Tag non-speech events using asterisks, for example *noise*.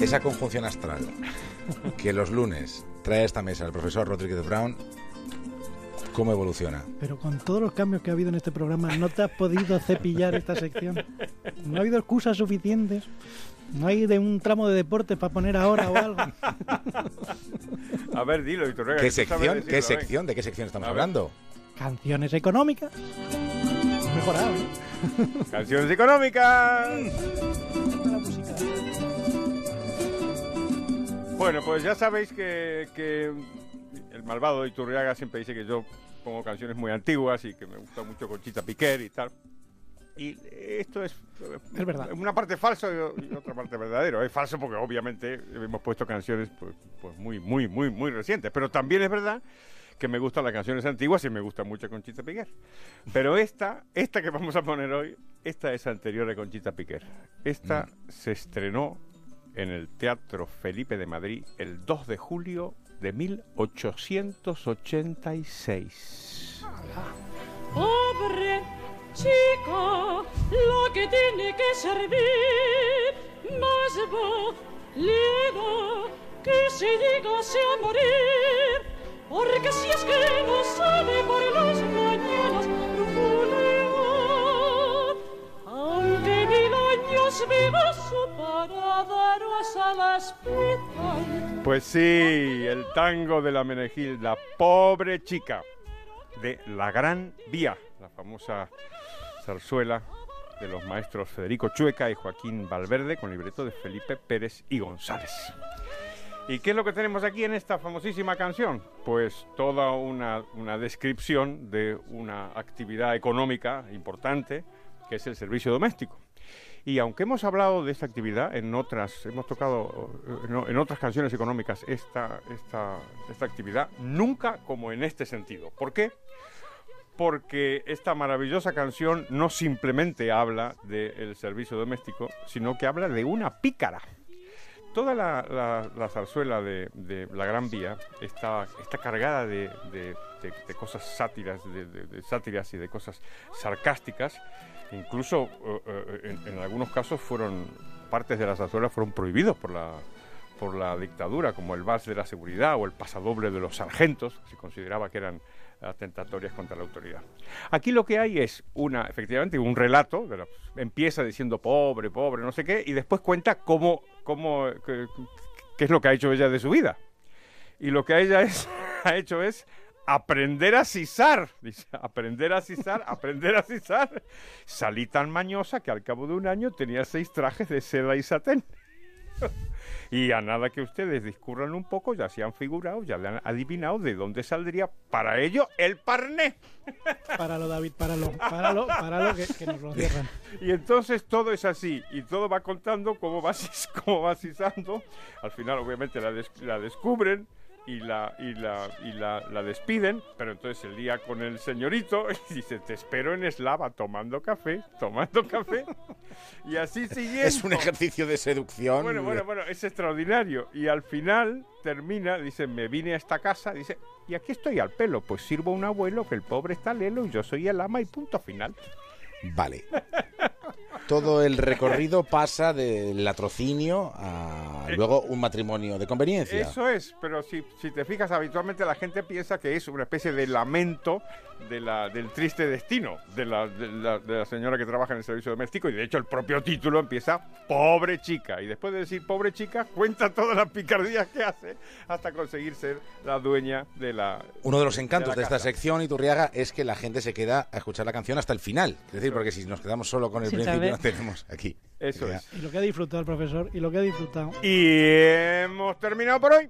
esa conjunción astral que los lunes trae a esta mesa el profesor Rodríguez Brown, ¿cómo evoluciona? Pero con todos los cambios que ha habido en este programa, ¿no te has podido cepillar esta sección? ¿No ha habido excusas suficientes? ¿No hay de un tramo de deporte para poner ahora o algo? A ver, dilo, Iturrega. ¿Qué sección? decirlo, ¿Qué sección? ¿De qué sección estamos hablando? Canciones económicas. Mejorado, ¿eh? Canciones económicas. Bueno, pues ya sabéis que, que el malvado Iturriaga siempre dice que yo pongo canciones muy antiguas y que me gusta mucho Conchita Piquer y tal. Y esto es, Es verdad. una parte falso y otra parte verdadero. Es falso porque obviamente hemos puesto canciones pues, pues muy, muy, muy, muy recientes. Pero también es verdad que me gustan las canciones antiguas y me gusta mucho Conchita Piquer. Pero esta, esta que vamos a poner hoy, esta es anterior a Conchita Piquer. Esta se estrenó en el Teatro Felipe de Madrid el 2 de julio de 1886. Pobre chico, lo que tiene que servir, más valido que si llegase a morir, porque si es que no sale por las mañanas, Julián, aunque mil años viva su paraderos a las piedras. Pues sí, el tango de la Menegilda, pobre chica, de La Gran Vía, la famosa zarzuela de los maestros Federico Chueca y Joaquín Valverde, con libreto de Felipe Pérez y González. ¿Y qué es lo que tenemos aquí en esta famosísima canción? Pues toda una, una descripción de una actividad económica importante, que es el servicio doméstico. Y aunque hemos hablado de esta actividad en otras, hemos tocado eh, en, otras canciones económicas esta, esta, esta actividad, nunca como en este sentido. ¿Por qué? Porque esta maravillosa canción no simplemente habla del servicio doméstico, sino que habla de una pícara. Toda la, la- la zarzuela de, La Gran Vía está, cargada de, cosas sátiras, de, sátiras y de cosas sarcásticas. Incluso eh, eh, en, algunos casos fueron partes de la zarzuela fueron prohibidos por la dictadura, como el vals de la seguridad o el pasadoble de los sargentos, se consideraba que eran atentatorias contra la autoridad. Aquí lo que hay es una, efectivamente, un relato, empieza diciendo pobre, pobre, no sé qué, y después cuenta cómo, cómo qué, es lo que ha hecho ella de su vida. Y lo que ella *laughs* ha hecho es aprender a sisar, aprender a sisar, aprender a sisar. Salí tan mañosa que al cabo de un año tenía seis trajes de seda y satén. *laughs* Y a nada que ustedes discurran un poco, ya se han figurado, ya le han adivinado de dónde saldría para ello el parné. Páralo, David, páralo. Páralo, páralo, que, que nos lo cierran. *laughs* Y entonces todo es así, y todo va contando cómo va, *laughs* cómo va sisando. Al final, obviamente, la, des- la descubren y, la, y, la, y la, la despiden, pero entonces el día con el señorito *laughs* y dice, te espero en Eslava tomando café, tomando café. Y así siguiendo. *laughs* Es un ejercicio de seducción. Bueno, bueno, bueno, es extraordinario. Y al final termina, dice, me vine a esta casa, dice, y aquí estoy al pelo, pues sirvo a un abuelo que el pobre está lelo y yo soy el ama y punto final. Vale. *laughs* Todo el recorrido pasa del latrocinio a luego un matrimonio de conveniencia. Eso es, pero si, si te fijas, habitualmente la gente piensa que es una especie de lamento de la, del triste destino de la, de, la, de la señora que trabaja en el servicio doméstico y de hecho el propio título empieza pobre chica y después de decir pobre chica cuenta todas las picardías que hace hasta conseguir ser la dueña de la... Uno de los encantos de, esta sección, Iturriaga, es que la gente se queda a escuchar la canción hasta el final. Es decir, porque si nos quedamos solo con el principio, tenemos aquí. Eso Ya. es. Y lo que ha disfrutado el profesor, y lo que ha disfrutado. Y hemos terminado por hoy.